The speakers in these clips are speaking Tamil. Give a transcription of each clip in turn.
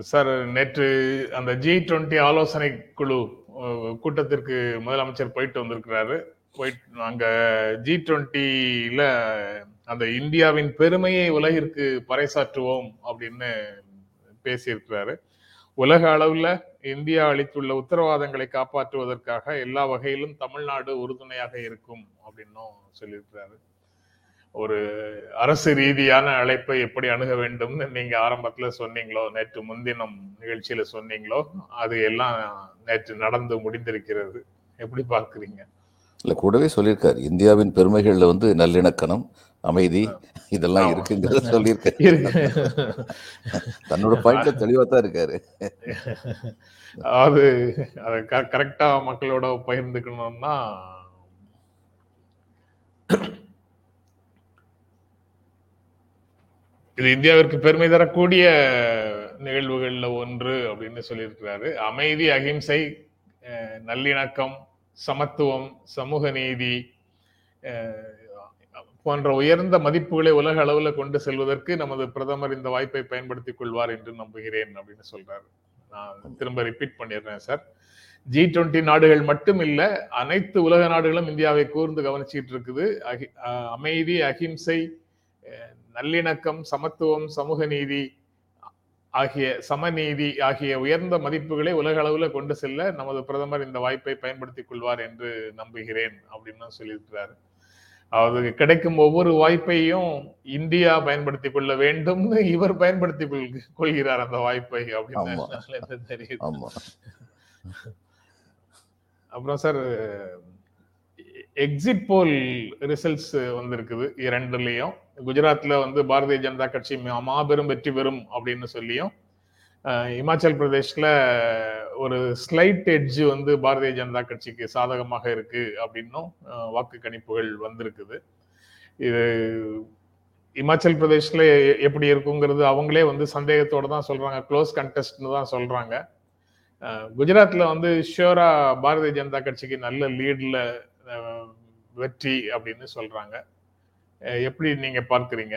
சார் நேற்று அந்த ஜி டுவெண்ட்டி ஆலோசனை குழு கூட்டத்திற்கு முதலமைச்சர் போயிட்டு வந்திருக்கிறாரு. போயிட்டு அங்க ஜி டுவெண்ட்டில அந்த இந்தியாவின் பெருமையை உலகிற்கு பறைசாற்றுவோம் அப்படின்னு பேசியிருக்கிறாரு. உலக அளவில் இந்தியா அளித்துள்ள உத்தரவாதங்களை காப்பாற்றுவதற்காக எல்லா வகையிலும் தமிழ்நாடு உறுதுணையாக இருக்கும் அப்படின்னும் சொல்லியிருக்கிறாரு. ஒரு அரசு ரீதியான அழைப்பை எப்படி அணுக வேண்டும்னு நீங்க ஆரம்பத்துல சொன்னீங்களோ நேற்று முன்தினம் நிகழ்ச்சியில சொன்னீங்களோ அது எல்லாம் நேற்று நடந்து முடிந்திருக்கிறது. எப்படி பார்க்கிறீங்க? இல்ல கூடவே சொல்லியிருக்காரு. இந்தியாவின் பெருமைகள்ல வந்து நல்லிணக்கணம் அமைதி இதெல்லாம். இருக்குங்கிறத சொல்லியிருக்காரு. தன்னோட பாயிண்ட்ல தெளிவா தான் இருக்காரு. அதாவது அதை கரெக்டா மக்களோட பகிர்ந்துக்கணும்னா இது இந்தியாவிற்கு பெருமை தரக்கூடிய நிகழ்வுகள்ல ஒன்று அப்படின்னு சொல்லியிருக்கிறாரு. அமைதி அகிம்சை நல்லிணக்கம் சமத்துவம் சமூக நீதி போன்ற உயர்ந்த மதிப்புகளை உலக அளவில் கொண்டு செல்வதற்கு நமது பிரதமர் இந்த வாய்ப்பை பயன்படுத்திக் கொள்வார் என்று நம்புகிறேன் அப்படின்னு சொல்றாரு. நான் திரும்ப ரிப்பீட் பண்ணிடுறேன் சார். ஜி டுவெண்ட்டி நாடுகள் மட்டும் இல்ல அனைத்து உலக நாடுகளும் இந்தியாவை கூர்ந்து கவனிச்சிட்டு இருக்குது. அகி- அமைதி அகிம்சை நல்லிணக்கம் சமத்துவம் சமூக நீதி ஆகிய சமநீதி ஆகிய உயர்ந்த மதிப்புகளை உலக அளவுல கொண்டு செல்ல நமது பிரதமர் இந்த வாய்ப்பை பயன்படுத்திக் கொள்வார் என்று நம்புகிறேன் அப்படின்னு சொல்லியிருக்கிறாரு. அதாவது கிடைக்கும் ஒவ்வொரு வாய்ப்பையும் இந்தியா பயன்படுத்திக் கொள்ள வேண்டும்னு இவர் பயன்படுத்திக் கொள்- கொள்கிறார் அந்த வாய்ப்பை அப்படின்னு தெரியுது. அப்புறம் சார் எக்ஸிட் போல் ரிசல்ட்ஸ் வந்திருக்குது இரண்டுலயும். குஜராத்ல வந்து பாரதிய ஜனதா கட்சி மாபெரும் வெற்றி பெறும் அப்படின்னு சொல்லியும் இமாச்சல் பிரதேஷ்ல ஒரு ஸ்லைட் எட்ஜ் வந்து பாரதிய ஜனதா கட்சிக்கு சாதகமாக இருக்கு அப்படின்னும் வாக்கு கணிப்புகள் வந்திருக்குது. இது இமாச்சல் பிரதேஷ்ல எப்படி இருக்குங்கிறது அவங்களே வந்து சந்தேகத்தோட தான் சொல்றாங்க க்ளோஸ் கண்டெஸ்ட்னு தான் சொல்றாங்க. குஜராத்தில் குஜராத்ல வந்து ஷியோரா பாரதிய ஜனதா கட்சிக்கு நல்ல லீட்ல வெற்றி அப்படின்னு சொல்றாங்க. எப்படி நீங்க பார்க்கறீங்க?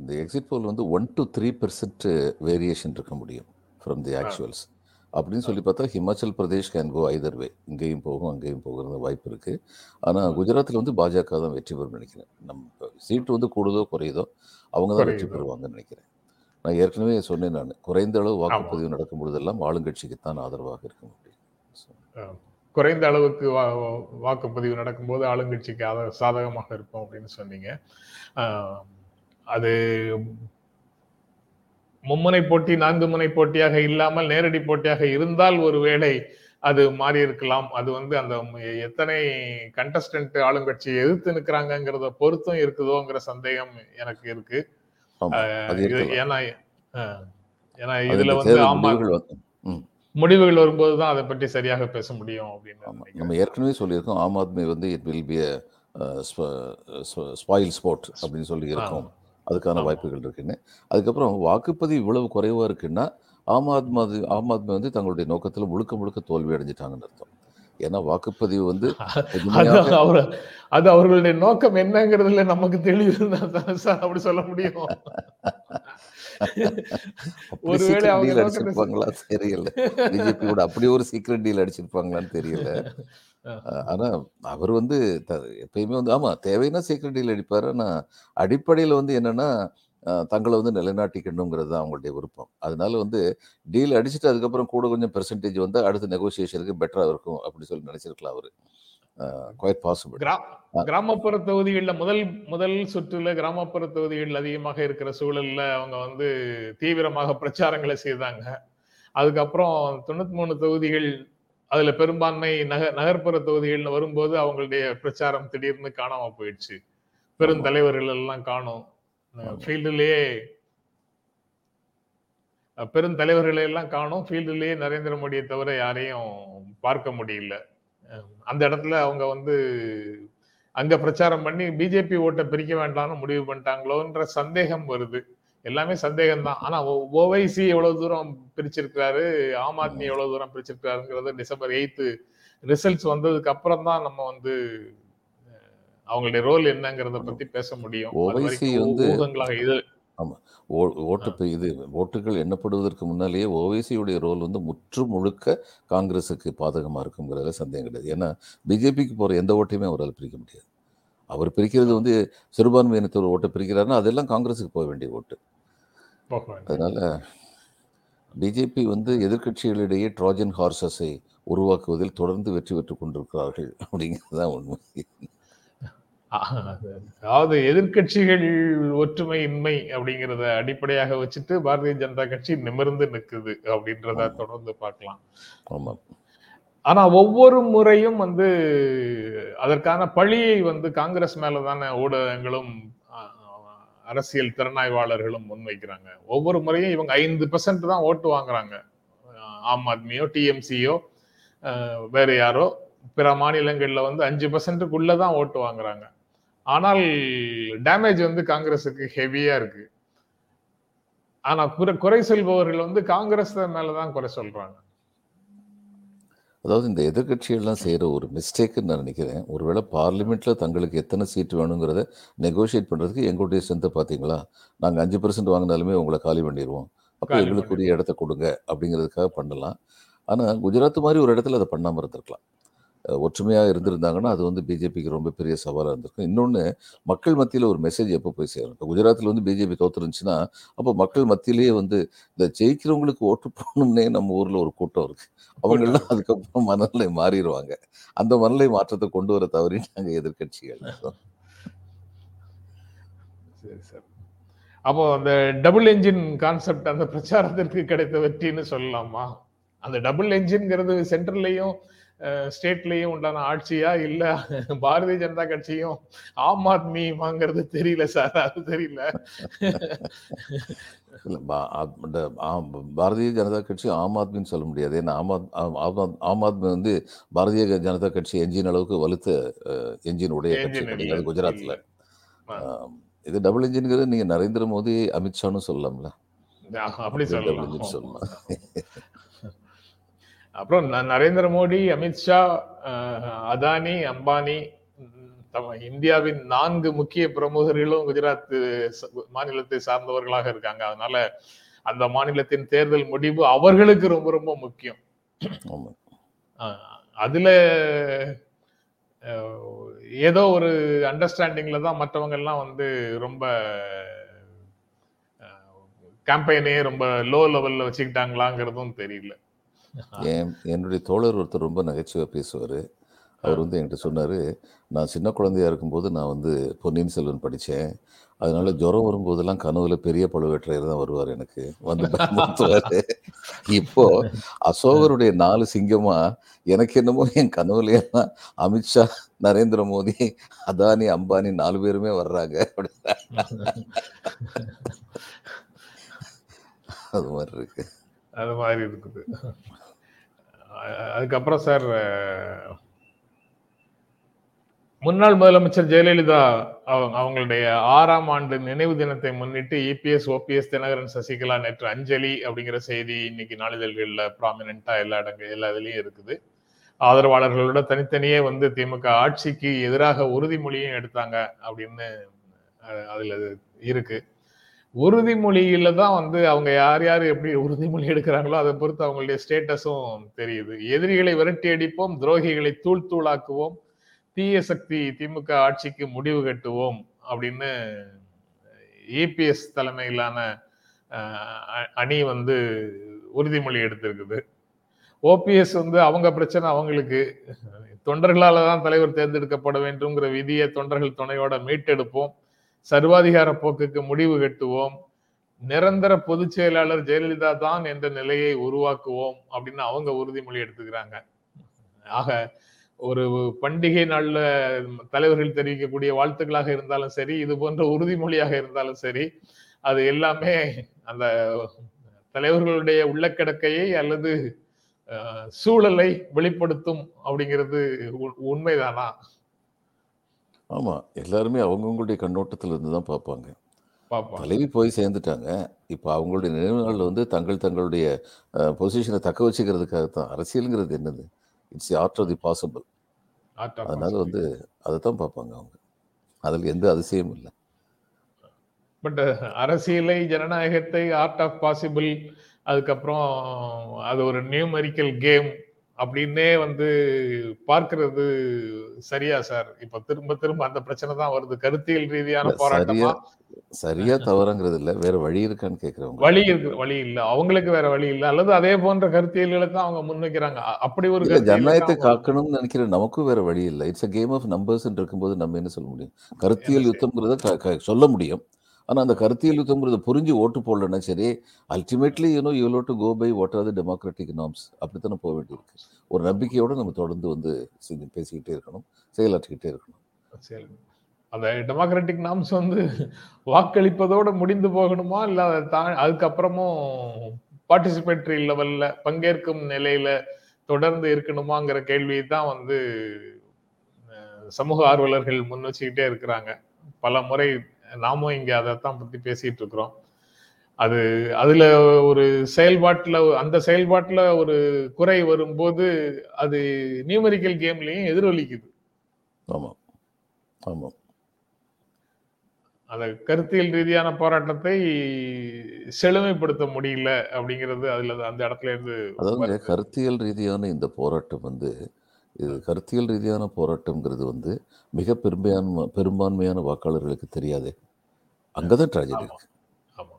இந்த எக்ஸிட் போல் வந்து one to three percent variation இருக்க முடியும் ஃப்ரம் தி ஆக்சுவல்ஸ் அப்படின்னு சொல்லி பார்த்தா Himachal Pradesh can go either way இங்கேயும் போகும் அங்கேயும் போகிறது வாய்ப்பு இருக்கு. ஆனால் குஜராத்தில் வந்து பாஜக தான் வெற்றி பெறும் நினைக்கிறேன். நம்ம சீட்டு வந்து கூடுதோ குறையுதோ அவங்க தான் வெற்றி. பெறுவாங்கன்னு நினைக்கிறேன். நான் ஏற்கனவே சொன்னேன் நான். குறைந்த அளவு வாக்குப்பதிவு நடக்கும் பொழுதெல்லாம் ஆளுங்கட்சிக்கு தான் ஆதரவாக இருக்க முடியும். குறைந்த அளவுக்கு வா- வாக்குப்பதிவு நடக்கும்போது ஆளுங்கட்சிக்கு சாதகமாக இருக்கும் அப்படின்னு சொன்னீங்க. அது மும்முனை போட்டி நான்கு முனை போட்டியாக இல்லாமல் நேரடி போட்டியாக இருந்தால் ஒருவேளை அது மாறி இருக்கலாம். அது வந்து அந்த எத்தனை கண்டஸ்டன்ட் ஆளுங்கட்சியை எதிர்த்து நிக்கிறாங்கங்கிறத பொறுத்தும் இருக்குதோங்கிற சந்தேகம் எனக்கு இருக்கு. ஏன்னா ஏன்னா இதுல வந்து ஆமா முடிவுகள் வரும்போது தான் அதை பற்றி சரியாக பேச முடியும் அப்படின்னு நம்ம ஏற்கனவே சொல்லியிருக்கோம் ஆம் ஆத்மி வந்து it will be spoil sport அப்படின்னு சொல்லி இருக்கும். அதுக்கான. வாய்ப்புகள் இருக்குன்னு. அதுக்கப்புறம் வாக்குப்பதிவு இவ்வளவு குறைவாக இருக்குன்னா ஆம் ஆத்மி ஆம் ஆத்மி வந்து தங்களுடைய நோக்கத்தில் முழுக்க முழுக்க தோல்வி அடைஞ்சிட்டாங்கன்னு அர்த்தம். ஏன்னா வாக்குப்பதிவு வந்து அது அவர்களுடைய நோக்கம் என்னங்கிறதுல நமக்கு தெளிவு அப்படி சொல்ல முடியும். ஒருவேளை அவங்க அடிச்சிருப்பாங்களா? தெரியல. பிஜேபியோட அப்படி ஒரு சீக்கிரம் டீல் அடிச்சிருப்பாங்களான்னு தெரியல. ஆனா அவர் வந்து எப்பயுமே வந்து ஆமா தேவைன்னா சீக்கிரம் டீல் அடிப்பாரு. ஆனா அடிப்படையில் வந்து என்னன்னா தங்களை வந்து நிலைநாட்டிக்கணுங்கிறது தான் அவங்களுடைய விருப்பம். அதனால வந்து டீல் அடிச்சுட்டு அதுக்கப்புறம் கூட கொஞ்சம் பெர்சன்டேஜ் வந்து அடுத்த நெகோசியேஷனுக்கு பெட்டரா இருக்கும் அப்படி சொல்லி நினைச்சிருக்கலாம் அவரு. குவைட் பாசிபிள் கிரா- கிராமப்புற தொகுதிகள்ல முதல் முதல் சுற்றுல கிராமப்புற தொகுதிகள் அதிகமாக இருக்கிற சூழல்ல அவங்க வந்து தீவிரமாக பிரச்சாரங்களை செய்தாங்க. அதுக்கப்புறம் தொண்ணூத்தி மூணு தொகுதிகள் அதுல பெரும்பான்மை நக நகர்ப்புற தொகுதிகள்னு வரும்போது அவங்களுடைய பிரச்சாரம் திடீர்னு காணாம போயிடுச்சு. பெருந்தலைவர்கள் எல்லாம் காணும். ஃபீல்டுலயே பெருந்தலைவர்களை எல்லாம் காணும். ஃபீல்டுலயே நரேந்திர மோடியை தவிர யாரையும் பார்க்க முடியல. அந்த இடத்துல அவங்க வந்து அங்க பிரச்சாரம் பண்ணி பிஜேபி ஓட்டை பிரிக்க வேண்டாம்னு முடிவு பண்ணிட்டாங்களோன்ற சந்தேகம் வருது. எல்லாமே சந்தேகம் தான் ஆனா ஓவைசி எவ்வளவு தூரம் பிரிச்சிருக்காரு ஆம் ஆத்மி எவ்வளவு தூரம் பிரிச்சிருக்காருங்கிறது டிசம்பர் எயித்து ரிசல்ட்ஸ் வந்ததுக்கு அப்புறம் தான் நம்ம வந்து அவங்களுடைய ரோல் என்னங்கிறத பத்தி பேச முடியும். ஊகங்களாக இது ஓ- ஓட்டு இது ஓட்டுகள் எண்ணப்படுவதற்கு முன்னாலேயே ஓவைசியுடைய ரோல் வந்து முற்று முழுக்க காங்கிரஸுக்கு பாதகமாக இருக்குங்கிறதுல சந்தேகம் கிடையாது. ஏன்னா பிஜேபிக்கு போகிற எந்த ஓட்டையுமே அவரால் பிரிக்க முடியாது. அவர் பிரிக்கிறது வந்து சிறுபான்மை இனத்தவர் ஓட்டை பிரிக்கிறாருன்னா அதெல்லாம் காங்கிரஸுக்கு போக வேண்டிய ஓட்டு. அதனால பிஜேபி வந்து எதிர்க்கட்சிகளிடையே ட்ராஜன் ஹார்சஸை உருவாக்குவதில் தொடர்ந்து வெற்றி பெற்றுக் கொண்டிருக்கிறார்கள் அப்படிங்கிறது தான் உண்மை. அதாவது எதிர்க்கட்சிகள் ஒற்றுமை இன்மை அப்படிங்கறத அடிப்படையாக வச்சுட்டு பாரதிய ஜனதா கட்சி நிமிர்ந்து நிக்குது அப்படின்றத ஆமா. தொடர்ந்து பார்க்கலாம். ஆமாம் ஆனா ஒவ்வொரு முறையும் வந்து அதற்கான பழியை வந்து காங்கிரஸ் மேலதானே ஊடகங்களும் அஹ், அரசியல் திறனாய்வாளர்களும் முன்வைக்கிறாங்க. ஒவ்வொரு முறையும் இவங்க ஐந்து பெர்சன்ட் தான் ஓட்டு வாங்குறாங்க. ஆம் ஆத்மியோ டிஎம்சியோ வேற யாரோ. பிற மாநிலங்கள்ல வந்து அஞ்சு பெர்சன்ட்டுக்குள்ள தான் ஓட்டு வாங்குறாங்க. ஆனால் டேமேஜ் வந்து காங்கிரஸுக்கு ஹெவியா இருக்கு. ஆனா குறை- குறை சொல்பவர்கள் வந்து காங்கிரஸ் மேலதான் குறை சொல்றாங்க. அதாவது இந்த எதிர்க்கட்சிகள்லாம் செய்கிற ஒரு மிஸ்டேக்குன்னு நான் நினைக்கிறேன். ஒருவேளை பார்லிமெண்ட்டில் தங்களுக்கு எத்தனை சீட்டு வேணுங்கிறத நெகோஷியேட் பண்ணுறதுக்கு எங்களுடைய ஸ்ட்ரென்த்தை பார்த்தீங்களா? நாங்கள் அஞ்சு பர்சன்ட் வாங்கினாலுமே உங்களை காலி பண்ணிடுவோம் அப்போ எங்களுக்குரிய இடத்த கொடுங்க அப்படிங்கிறதுக்காக பண்ணலாம். ஆனால் குஜராத் மாதிரி ஒரு இடத்துல அதை பண்ணாமல் இருந்திருக்கலாம். ஒற்றுமையாக இருந்திருந்தாங்கன்னா அது வந்து பிஜேபிக்கு ரொம்ப பெரிய சவாலாக இருந்திருக்கும். இன்னொன்று மக்கள் மத்தியில் ஒரு மெசேஜ் எப்போ போய் சேரும்? இப்போ குஜராத்தில் வந்து பிஜேபி தோத்துருந்துச்சுன்னா அப்போ மக்கள் மத்தியிலேயே வந்து இந்த ஜெயிக்கிறவங்களுக்கு ஓட்டு போடணும்னே நம்ம ஊரில் ஒரு கூட்டம் இருக்குது அவங்கெல்லாம் அதுக்கப்புறம் மனநிலை மாறிடுவாங்க. அந்த மனநிலை மாற்றத்தை கொண்டு வர தவறிட்டாங்க எதிர்க்கட்சிகள். சரி சார். அப்போ அந்த டபுள் என்ஜின் கான்செப்ட் அந்த பிரச்சாரத்திற்கு கிடைத்த வெற்றின்னு சொல்லலாமா? அந்த டபுள் என்ஜின்ங்கிறது சென்ட்ரல்லையும் ஸ்டேட்லயும் உண்டான ஆட்சியா இல்ல பாரதிய ஜனதா கட்சியும் ஆம் ஆத்மி வாங்குறது தெரியல சார் அது தெரியல. பாரதிய ஜனதா கட்சி ஆம் ஆத்மின்னு சொல்ல முடியாது. ஏன்னா ஆம் ஆம் ஆம் ஆத்- ஆம் ஆத்மி வந்து பாரதிய ஜனதா கட்சி என்ஜின் அளவுக்கு வலுத்த என்ஜின் உடைய கட்சி கிடையாது குஜராத்தில். இது டபுள் என்ஜின்ங்கிறது நீங்கள் நரேந்திர மோடி அமித்ஷான்னு சொல்லலாம்ல. அப்படி சொல்லலாம். சொல்லலாம். அப்புறம் நரேந்திர மோடி அமித்ஷா அதானி அம்பானி இந்தியாவின் நான்கு முக்கிய பிரமுகர்களும் குஜராத் மாநிலத்தை சார்ந்தவர்களாக இருக்காங்க. அதனால அந்த மாநிலத்தின் தேர்தல் முடிவு அவர்களுக்கு ரொம்ப ரொம்ப முக்கியம். அதுல ஏதோ ஒரு அண்டர்ஸ்டாண்டிங்ல தான் மற்றவங்க எல்லாம் வந்து ரொம்ப கேம்பெயினே ரொம்ப லோ லெவல்ல வச்சுக்கிட்டாங்களாங்கிறதும் தெரியல. என் என்னுடைய தோழர் ஒருத்தர் ரொம்ப நகைச்சுவை பேசுவார். அவர் வந்து என்கிட்ட சொன்னார் நான் சின்ன குழந்தையா இருக்கும்போது நான் வந்து பொன்னியின் செல்வன் படித்தேன் அதனால ஜுரம் வரும்போதெல்லாம் கனவுல பெரிய பழுவேற்றையர் தான் வருவார் எனக்கு. வந்து பயமுறுத்துவார். இப்போ அசோகருடைய நாலு சிங்கமா எனக்கு என்னமோ என் கனவுல எல்லாம் அமித்ஷா நரேந்திர மோடி அதானி அம்பானி நாலு பேருமே வர்றாங்க அது மாதிரி இருக்கு. அது மாதிரி இருக்குது. அதுக்கப்புறம் சார் முன்னாள் முதலமைச்சர் ஜெயலலிதா அவங்க அவங்களுடைய ஆறாம் ஆண்டு நினைவு தினத்தை முன்னிட்டு இபிஎஸ் ஓபிஎஸ் தினகரன் சசிகலா நேற்று அஞ்சலி அப்படிங்கிற செய்தி இன்னைக்கு நாளிதழ்களில் ப்ராமினெண்டா எல்லா இடங்கள் எல்லா இதுலேயும் இருக்குது. ஆதரவாளர்களோட தனித்தனியே வந்து திமுக ஆட்சிக்கு எதிராக உறுதிமொழியும் எடுத்தாங்க அப்படின்னு அதில் அதுல இருக்கு. உறுதிமொழியில தான் வந்து அவங்க யார் யார் எப்படி உறுதிமொழி எடுக்கிறாங்களோ அதை பொறுத்து அவங்களுடைய ஸ்டேட்டஸும் தெரியுது. எதிரிகளை விரட்டி அடிப்போம் துரோகிகளை தூள் தூளாக்குவோம் தீய சக்தி திமுக ஆட்சிக்கு முடிவு கட்டுவோம் அப்படின்னு இபிஎஸ் தலைமையிலான அ- அணி வந்து உறுதிமொழி எடுத்திருக்குது. ஓபிஎஸ் வந்து அவங்க பிரச்சனை அவங்களுக்கு. தொண்டர்களால் தான் தலைவர் தேர்ந்தெடுக்கப்பட வேண்டும்ங்கிற விதியை தொண்டர்கள் துணையோட மீட்டெடுப்போம். சர்வாதிகார போக்குக்கு முடிவு கட்டுவோம். நிரந்தர பொதுச் செயலாளர் ஜெயலலிதா தான் என்ற நிலையை உருவாக்குவோம் அப்படின்னு அவங்க உறுதிமொழி எடுத்துக்கிறாங்க. ஆக ஒரு பண்டிகை நாள்ல தலைவர்கள் தெரிவிக்கக்கூடிய வாழ்த்துக்களாக இருந்தாலும் சரி இது போன்ற உறுதிமொழியாக இருந்தாலும் சரி அது எல்லாமே அந்த தலைவர்களுடைய உள்ளக்கிடக்கையை அல்லது சூழலை வெளிப்படுத்தும் அப்படிங்கிறது உ- உண்மைதானா? ஆமா எல்லாருமே அவங்கவுங்களுடைய கண்ணோட்டத்துல இருந்து தான் பார்ப்பாங்க. பாப்பா தலைவி போய் சேர்ந்துட்டாங்க. இப்போ அவங்களுடைய நினைவு நாளில் வந்து தங்கள் தங்களுடைய பொசிஷனை தக்க வச்சுக்கிறதுக்காக தான் அரசியலுங்கிறது என்னது? It's art of the possible art of அதனால வந்து அதை தான் பார்ப்பாங்க அவங்க. அதில் எந்த அதிசயமும் இல்லை. பட் அரசியலை ஜனநாயகத்தை ஆர்ட் ஆஃப் பாசிபிள் அதுக்கப்புறம் அது ஒரு நியூமரிக்கல் கேம் அப்படின்னே வந்து பார்க்கிறது சரியா சார்? இப்ப திரும்ப திரும்ப அந்த பிரச்சனை தான் வருது. கருத்தியல் ரீதியான போராட்டமா? சரியா தவறாங்கிறது இல்லை. வேற வழி இருக்கான்னு கேட்குறவங்க வழி இருக்கு வழி இல்ல. அவங்களுக்கு வேற வழி இல்ல. அல்லது அதே போன்ற கருத்தியல்களை தான் அவங்க முன்வைக்கிறாங்க. அப்படி ஒரு ஜனநாயகத்தை காக்கணும்னு நினைக்கிற நமக்கும் வேற வழி இல்லை. It's a game of numbers இருக்கும்போது நம்ம என்ன சொல்ல முடியும்? கருத்தியல் யுத்தம்ங்கிறத சொல்ல முடியும். ஆனால் அந்த கருத்தியல் யுத்தங்கிறத புரிஞ்சு ஓட்டு போடலன்னா சரி ultimately you know you to go by what are the democratic norms அப்படித்தானே போக வேண்டியிருக்கு. ஒரு நம்பிக்கையோடு நம்ம தொடர்ந்து வந்து செஞ்சு- பேசிக்கிட்டே இருக்கணும் செயலாற்றிக்கிட்டே இருக்கணும். சரி. அந்த டெமோக்ராட்டிக் நாம்ஸ் வந்து வாக்களிப்பதோடு முடிந்து போகணுமா? இல்லை அதை தா- அதுக்கப்புறமும் பார்ட்டிசிபேட்டரி லெவல்ல பங்கேற்கும் நிலையில தொடர்ந்து இருக்கணுமாங்கிற கேள்வியை தான் வந்து சமூக ஆர்வலர்கள் முன் வச்சுக்கிட்டே இருக்கிறாங்க. பல முறை நாமும் இங்க அதைத்தான் பத்தி பேசிட்டு இருக்கிறோம் அது அதுல ஒரு செயல்பாட்டுல அந்த செயல்பாட்டுல ஒரு குறை வரும்போது அது நியூமெரிக்கல் கேம்லயும் எதிரொலிக்குது. ஆமா. ஆமா. அந்த கருத்தியல் ரீதியான போராட்டத்தை செழுமைப்படுத்த முடியல அப்படிங்கிறது அதுல அந்த இடத்துல இருந்து அதாவது. கருத்தியல் ரீதியான இந்த போராட்டம் வந்து இது கருத்தியல் ரீதியான போராட்டம்ங்கிறது வந்து மிக பெரும்பான்மை பெரும்பான்மையான வாக்காளர்களுக்கு தெரியாதே. அங்கதான் ட்ராஜடி ஆமா. இருக்கு. ஆமா.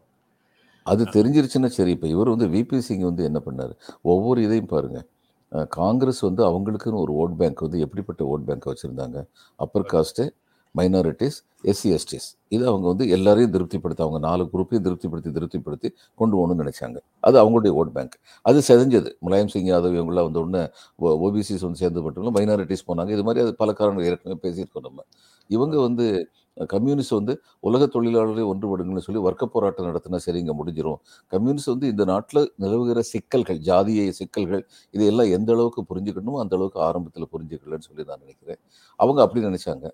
அது தெரிஞ்சிருச்சுன்னா சரி இப்போ இவர் வந்து விபி சிங் வந்து என்ன பண்ணார்? ஒவ்வொரு இதையும் பாருங்க. அஹ் காங்கிரஸ் வந்து அவங்களுக்குன்னு ஒரு ஓட் பேங்க் வந்து எப்படிப்பட்ட ஓட் பேங்க் வச்சுருந்தாங்க? Upper caste minorities SC STs இது அவங்க வந்து எல்லாரையும் திருப்திப்படுத்தி அவங்க நாலு குரூப்பையும் திருப்திப்படுத்தி திருப்திப்படுத்தி கொண்டு போகணும்னு நினைச்சாங்க. அது அவங்களுடைய ஓட் பேங்க் அது செதஞ்சது. முலாயம் சிங் யாதவ் இவங்களாம் வந்த உடனே ஓபிசிஸ் வந்து சேர்ந்து பட்டவங்க மைனாரிட்டிஸ் போனாங்க. இது மாதிரி அது பல காரணங்கள் ஏற்கனவே பேசியிருக்கோம் நம்ம. இவங்க வந்து கம்யூனிஸ்ட் வந்து உலக தொழிலாளரை ஒன்றுபடுங்கன்னு சொல்லி வர்க்க போராட்டம் நடத்தினா சரி இங்கே முடிஞ்சிடும் கம்யூனிஸ்ட் வந்து இந்த நாட்டில் நிலவுகிற சிக்கல்கள் ஜாதிய சிக்கல்கள் இதையெல்லாம் எந்த அளவுக்கு புரிஞ்சுக்கணுமோ அந்த அளவுக்கு ஆரம்பத்தில் புரிஞ்சுக்கலன்னு சொல்லி நான் நினைக்கிறேன். அவங்க அப்படி நினைச்சாங்க.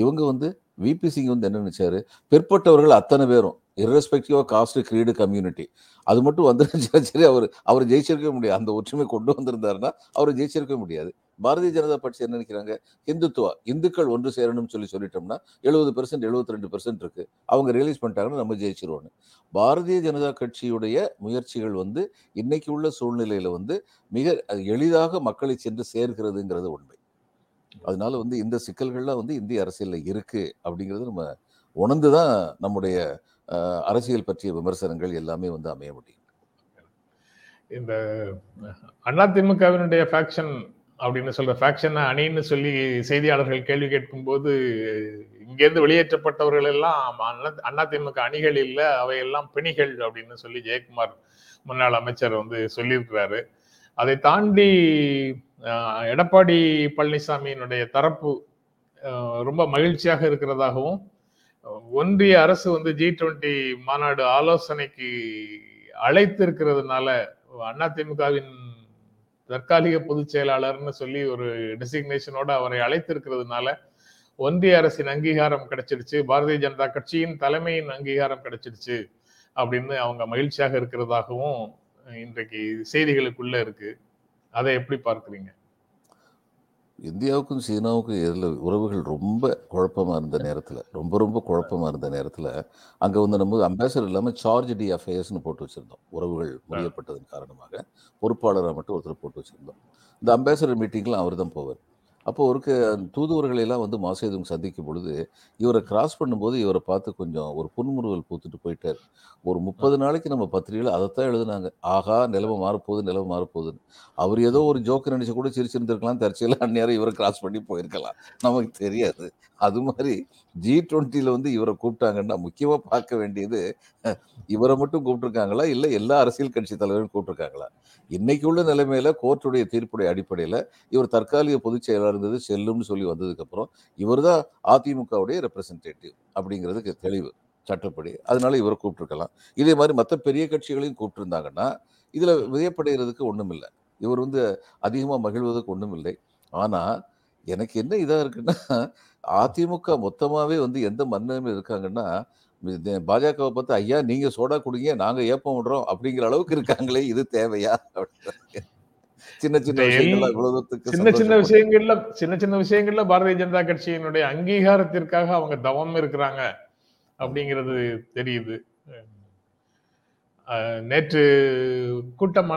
இவங்க வந்து விபி சிங் வந்து என்ன நினைச்சாரு? பிற்பட்டவர்கள் அத்தனை பேரும் irrespective of caste creed community அது மட்டும் வந்துருந்துச்சா சரி அவர் அவர் ஜெயிச்சிருக்க முடியாது. அந்த ஒற்றுமை கொண்டு வந்திருந்தாருன்னா அவர் ஜெயிச்சிருக்க முடியாது. பாரதிய ஜனதா கட்சி என்ன நினைக்கிறாங்க? இந்துத்துவா இந்துக்கள் ஒன்று சேரணும்னு சொல்லி சொல்லிட்டோம்னா எழுபது பெர்சன்ட் எழுபத்தி ரெண்டு பெர்சன்ட் இருக்கு. அவங்க ரியலைஸ் பண்ணிட்டாங்கன்னா நம்ம ஜெயிச்சிருவோன்னு பாரதிய ஜனதா கட்சியுடைய முயற்சிகள் வந்து இன்னைக்கு உள்ள சூழ்நிலையில வந்து மிக எளிதாக மக்களை சென்று சேர்கிறதுங்கிறது உண்மை. அதனால வந்து இந்த சிக்கல்கள்லாம் வந்து இந்திய அரசியலில் இருக்கு அப்படிங்கிறது நம்ம உணர்ந்து தான் நம்முடைய அரசியல் பற்றிய விமர்சனங்கள் எல்லாமே வந்து அமைய முடியும். இந்த அதிமுகவினுடைய ஃபேக்ஷன் அப்படின்னு சொல்ற ஃபேக்ஷன் அணின்னு சொல்லி செய்தியாளர்கள் கேள்வி கேட்கும்போது இங்கேருந்து வெளியேற்றப்பட்டவர்கள் எல்லாம் அதிமுக அணிகள் இல்லை அவையெல்லாம் பிணிகள் அப்படின்னு சொல்லி ஜெயக்குமார் முன்னாள் அமைச்சர் வந்து சொல்லியிருக்கிறாரு. அதை தாண்டி எடப்பாடி பழனிசாமியினுடைய தரப்பு ரொம்ப மகிழ்ச்சியாக இருக்கிறதாகவும் ஒன்றிய அரசு வந்து ஜி டுவெண்ட்டி மாநாடு ஆலோசனைக்கு அழைத்து இருக்கிறதுனால அதிமுகவின் தற்காலிக பொதுச் செயலாளர்னு சொல்லி ஒரு டெசிக்னேஷனோட அவரை அழைத்திருக்கிறதுனால ஒன்றிய அரசின் அங்கீகாரம் கிடைச்சிருச்சு. பாரதிய ஜனதா கட்சியின் தலைமையின் அங்கீகாரம் கிடைச்சிருச்சு அப்படின்னு அவங்க மகிழ்ச்சியாக இருக்கிறதாகவும் இன்றைக்கு செய்திகளுக்குள்ள இருக்கு. அதை எப்படி பார்க்குறீங்க? இந்தியாவுக்கும் சீனாவுக்கும் இதில் உறவுகள் ரொம்ப குழப்பமாக இருந்த நேரத்தில் ரொம்ப ரொம்ப குழப்பமாக இருந்த நேரத்தில் அங்கே வந்து நம்ம அம்பாசடர் இல்லாமல் சார்ஜ் டி அஃபேர்ஸ்னு போட்டு வச்சுருந்தோம். உறவுகள் முடியப்பட்டதன் காரணமாக பொறுப்பாளராக மட்டும் ஒருத்தர் போட்டு வச்சுருந்தோம். இந்த அம்பாசடர் மீட்டிங்லாம் அவர் தான் போவார். அப்போ ஒரு தூதுவர்களை எல்லாம் வந்து மாசேதும் சந்திக்கும் பொழுது இவரை கிராஸ் பண்ணும்போது இவரை பார்த்து கொஞ்சம் ஒரு புன்முறுவல் பூத்துட்டு போயிட்டார். ஒரு முப்பது நாளைக்கு நம்ம பத்திரிகையில் அதைத்தான் எழுதுனாங்க. ஆகா நிலமை மாறப்போகுது நிலமை மாறப்போகுதுன்னு. அவர் ஏதோ ஒரு ஜோக்கு நினைச்சு கூட சிரிச்சிருந்திருக்கலாம் தற்செயலாக அந்நேரம் இவரை கிராஸ் பண்ணி போயிருக்கலாம். நமக்கு தெரியாது. அது மாதிரி ஜி டுவெண்ட்டியில் வந்து இவரை கூப்பிட்டாங்கன்னா முக்கியமாக பார்க்க வேண்டியது இவரை மட்டும் கூப்பிட்டுருக்காங்களா? இல்லை எல்லா அரசியல் கட்சி தலைவரும் கூப்பிட்டுருக்காங்களா? இன்னைக்கு உள்ள நிலைமையில கோர்ட்டுடைய தீர்ப்புடைய அடிப்படையில் இவர் தற்காலிக பொதுச் செயலாளர் இருந்தது செல்லும்னு சொல்லி வந்ததுக்கப்புறம் இவர் தான் அதிமுகவுடைய ரெப்ரசன்டேட்டிவ் அப்படிங்கிறதுக்கு தெளிவு சட்டப்படி. அதனால இவரை கூப்பிட்டுருக்கலாம். இதே மாதிரி மற்ற பெரிய கட்சிகளையும் கூப்பிட்டுருந்தாங்கன்னா இதில் வியப்படைகிறதுக்கு ஒன்றும் இல்லை இவர் வந்து அதிகமாக மகிழ்வதற்கு ஒன்றும் இல்லை ஆனால் எனக்கு என்ன இதாக இருக்குன்னா அதிமுக மொத்தமாகவே வந்து எந்த மன்னமே இருக்காங்கன்னா பாஜகவை பார்த்து ஐயா நீங்க சோடா குடிங்க நாங்க ஏப்பம் விடுறோம் அப்படிங்கிற அளவுக்கு இருக்காங்களே இது தேவையா. சின்ன சின்ன சின்ன சின்ன விஷயங்கள்ல சின்ன சின்ன விஷயங்கள்ல பாரதிய ஜனதா கட்சியினுடைய அங்கீகாரத்திற்காக அவங்க தவம் இருக்கிறாங்க அப்படிங்கிறது தெரியுது நேற்று கூட்டம்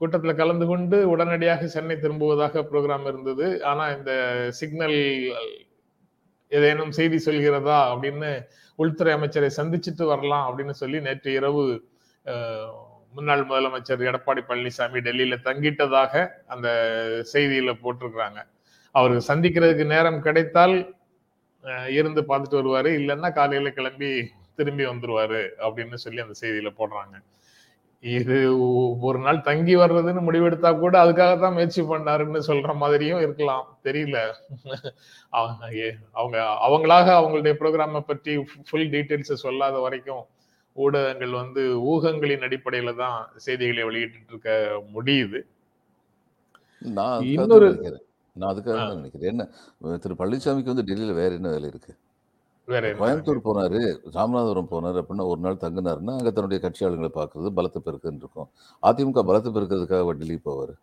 கூட்டத்துல கலந்து கொண்டு உடனடியாக சென்னை திரும்புவதாக ப்ரோக்ராம் இருந்தது ஆனா இந்த சிக்னல் ஏதேனும் செய்தி சொல்கிறதா அப்படின்னு உள்துறை அமைச்சரை சந்திச்சுட்டு வரலாம் அப்படின்னு சொல்லி நேற்று இரவு முன்னாள் முதலமைச்சர் எடப்பாடி பழனிசாமி டெல்லியில தங்கிட்டதாக அந்த செய்தியில போட்டிருக்கிறாங்க. அவருக்கு சந்திக்கிறதுக்கு நேரம் கிடைத்தால் இருந்து பார்த்துட்டு வருவாரு. இல்லைன்னா காலையில கிளம்பி திரும்பி வந்துருவாரு அப்படின்னு சொல்லி அந்த செய்தியில போடுறாங்க. இது ஒரு நாள் தங்கி வர்றதுன்னு முடிவெடுத்தா கூட அதுக்காக தான் முயற்சி பண்ணாருன்னு சொல்ற மாதிரியும் இருக்கலாம். தெரியல. அவங்க அவங்களாக அவங்களுடைய ப்ரோக்ராமை பற்றி ஃபுல் டீட்டெயில்ஸ் சொல்லாத வரைக்கும் ஊடகங்கள் வந்து ஊகங்களின் அடிப்படையில தான் செய்திகளை வெளியிட்டு இருக்க முடியுது. நான் இன்னொரு- நினைக்கிறேன். நான் அதுக்காக நினைக்கிறேன். என்ன திரு பழனிசாமிக்கு வந்து டெல்லியில வேற என்ன வேலை இருக்கு? கோயம்புத்தூர் போனாரு ராமநாதபுரம் போனாரு அப்படின்னா ஒரு நாள் தங்கினாருன்னா அங்க தன்னுடைய கட்சி ஆளுங்களை பார்க்கறது பலத்தை பெருக்குன்னு இருக்கும் அதிமுக பலத்தை பெருக்கிறதுக்காக டெல்லி போவார்.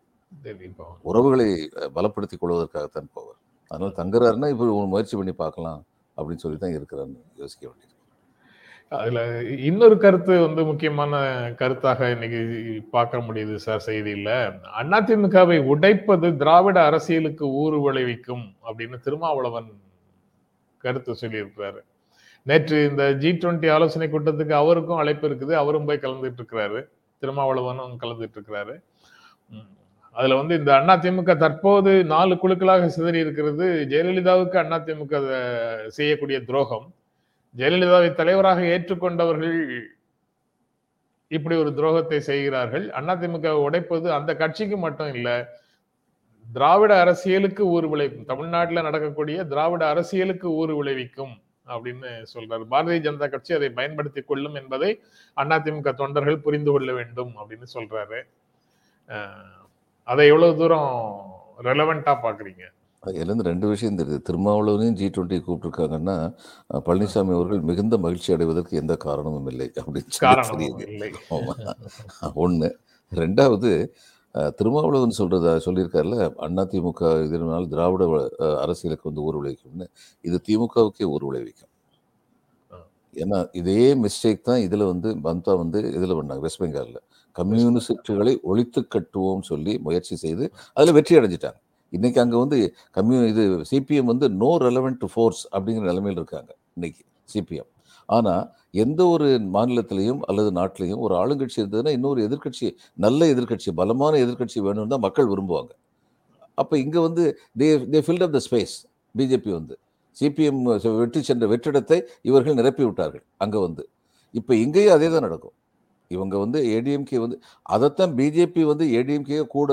உறவுகளை பலப்படுத்திக் கொள்வதற்காகத்தான் போவார். அதனால தங்குறாருன்னா இப்போ முயற்சி பண்ணி பார்க்கலாம் அப்படின்னு சொல்லி தான் இருக்கிறாருன்னு யோசிக்க வேண்டியது. அதுல இன்னொரு கருத்து வந்து முக்கியமான கருத்தாக இன்னைக்கு பார்க்க முடியுது சார் செய்தியில. அதிமுகவை உடைப்பது திராவிட அரசியலுக்கு ஊறு விளைவிக்கும் அப்படின்னு திருமாவளவன் கருத்து சொல்லியிருக்கிறாரு. நேற்று இந்த ஜி டுவெண்ட்டி ஆலோசனை கூட்டத்துக்கு அவருக்கும் அழைப்பு இருக்குது. அவரும் போய் கலந்துட்டு இருக்கிறாரு திருமாவளவனும் கலந்துட்டு இருக்கிறாரு உம். அதுல வந்து இந்த அண்ணா திமுக தற்போது நாலு குழுக்களாக சிதறி இருக்கிறது. ஜெயலலிதாவுக்கு அண்ணா திமுக செய்யக்கூடிய துரோகம். ஜெயலலிதாவை தலைவராக ஏற்றுக்கொண்டவர்கள் இப்படி ஒரு துரோகத்தை செய்கிறார்கள். அதிமுக உடைப்பது அந்த கட்சிக்கு மட்டும் இல்லை திராவிட அரசியலுக்கு ஊறு விளைவிக்கும். தமிழ்நாட்டில் நடக்கக்கூடிய திராவிட அரசியலுக்கு ஊறு விளைவிக்கும் அப்படின்னு சொல்றாரு. பாரதிய ஜனதா கட்சி அதை பயன்படுத்திக் கொள்ளும் என்பதை அதிமுக தொண்டர்கள் புரிந்து கொள்ள வேண்டும் அப்படின்னு சொல்றாரு. அதை எவ்வளவு தூரம் ரெலவெண்டா பாக்குறீங்க? அதுலேருந்து ரெண்டு விஷயம் தெரியுது. திருமாவளவனையும் ஜி டுவெண்ட்டி கூப்பிட்டுருக்காங்கன்னா பழனிசாமி அவர்கள் மிகுந்த மகிழ்ச்சி அடைவதற்கு எந்த காரணமும் இல்லை அப்படின்னு சொல்லி தெரியுது. ஒண்ணு. ரெண்டாவது திருமாவளவன் சொல்றத சொல்லியிருக்காருல்ல அதிமுக இதனால் திராவிட அரசியலுக்கு வந்து ஊர் விளைவிக்கும்னு. இது திமுகவுக்கே ஊர் விளைவிக்கும். ஏன்னா இதே மிஸ்டேக் தான் இதுல வந்து மம்தா வந்து இதுல பண்ணாங்க வெஸ்ட் பெங்கால்ல கம்யூனிஸ்டுகளை ஒழித்து கட்டுவோம் சொல்லி முயற்சி செய்து அதுல வெற்றி அடைஞ்சிட்டாங்க. இன்னைக்கு அங்க வந்து கம்யூ இது சிபிஎம் வந்து நோ ரெலவெண்ட் ஃபோர்ஸ் அப்படிங்கிற நிலைமையில் இருக்காங்க இன்னைக்கு சிபிஎம் ஆனால் எந்த ஒரு மாநிலத்திலையும் அல்லது நாட்டிலையும் ஒரு ஆளுங்கட்சி இருந்ததுன்னா இன்னொரு எதிர்க்கட்சி நல்ல எதிர்கட்சி பலமான எதிர்க்கட்சி வேணும்னு தான் மக்கள் விரும்புவாங்க. அப்போ இங்கே வந்து they they filled up the space BJP வந்து. சிபிஎம் வெற்றி சென்ற வெற்றிடத்தை இவர்கள் நிரப்பி விட்டார்கள் அங்கே வந்து. இப்போ இங்கேயும் அதே தான் நடக்கும். இவங்க வந்து ஏடிஎம்கே வந்து அதைத்தான் பிஜேபி வந்து ஏடிஎம்கே கூட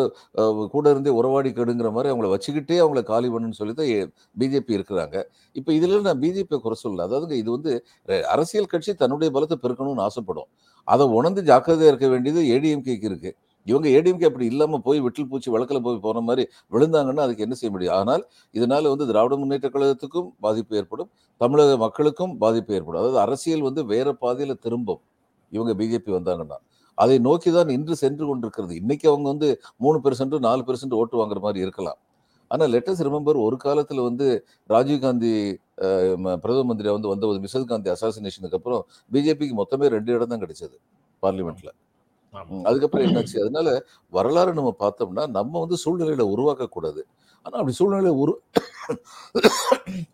கூட இருந்தே உறவாடி கெடுங்கிற மாதிரி அவங்கள வச்சுக்கிட்டே அவங்கள காலி பண்ணுன்னு சொல்லி தான் பிஜேபி இருக்கிறாங்க. இப்போ இதில் நான் பிஜேபியை குறை சொல்லல. அதாவது இது வந்து அரசியல் கட்சி தன்னுடைய பலத்தை பெருக்கணும்னு ஆசைப்படும். அதை உணர்ந்து ஜாக்கிரதையாக இருக்க வேண்டியது ஏடிஎம்கேக்கு இருக்குது இவங்க ஏடிஎம்கே அப்படி இல்லாமல் போய் விட்டில் பூச்சி வழக்கில் போய் போன மாதிரி விழுந்தாங்கன்னா அதுக்கு என்ன செய்ய முடியும்? ஆனால் இதனால் வந்து திராவிட முன்னேற்ற கழகத்துக்கும் பாதிப்பு ஏற்படும். தமிழக மக்களுக்கும் பாதிப்பு ஏற்படும். அதாவது அரசியல் வந்து வேறு பாதையில் திரும்பும். இவங்க பிஜேபி வந்தாங்கன்னா அதை நோக்கி தான் இன்று சென்று கொண்டிருக்கிறது. இன்னைக்கு அவங்க வந்து மூணு பெர்சன்ட் நாலு பெர்சன்ட் ஓட்டு வாங்குற மாதிரி இருக்கலாம். ஆனால் லெட்டஸ் ரிமெம்பர் ஒரு காலத்தில் வந்து ராஜீவ்காந்தி பிரதம மந்திரியா வந்து வந்த ஒரு மிசல் காந்தி அசாசினேஷனுக்கு அப்புறம் பிஜேபிக்கு மொத்தமே ரெண்டு இடம் தான் கிடைச்சது பார்லிமெண்ட்ல அதுக்கப்புறம் என்னாச்சு? அதனால வரலாறு நம்ம பார்த்தோம்னா நம்ம வந்து சூழ்நிலையில உருவாக்கக்கூடாது. ஆனா அப்படி சூழ்நிலை உரு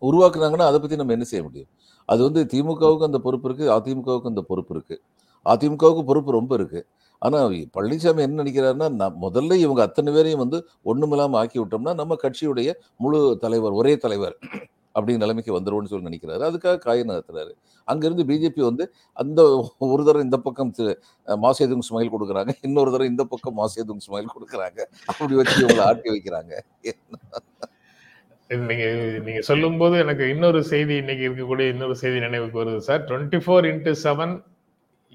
உருவாக்குனாங்கன்னா அதை பத்தி நம்ம என்ன செய்ய முடியும்? அது வந்து திமுகவுக்கு அந்த பொறுப்பு இருக்கு அதிமுகவுக்கு அந்த பொறுப்பு இருக்கு. அதிமுகவுக்கு பொறுப்பு ரொம்ப இருக்கு. ஆனால் பழனிசாமி என்ன நினைக்கிறாருன்னா நான் முதல்ல இவங்க அத்தனை பேரையும் வந்து ஒன்றுமில்லாமல் ஆக்கி விட்டோம்னா நம்ம கட்சியுடைய முழு தலைவர் ஒரே தலைவர் அப்படிங்கிற நிலைமைக்கு வந்துடுவோம்னு சொல்லி நினைக்கிறாரு. அதுக்காக காய நகர்த்துறாரு. அங்கிருந்து பிஜேபி வந்து அந்த ஒரு தடவை இந்த பக்கம் மாசேதுங் ஸ்மைல் கொடுக்குறாங்க. இன்னொரு தடவை இந்த பக்கம் மாசேதுங் ஸ்மைல் கொடுக்குறாங்க. அப்படி வச்சு இவங்களை ஆட்டி வைக்கிறாங்க. நீங்க நீங்க சொல்லும் சொல்லும்போது எனக்கு இன்னொரு செய்தி இன்னைக்கு இருக்கக்கூடிய இன்னொரு செய்தி நினைவுக்கு வருது sir. Twenty four into seven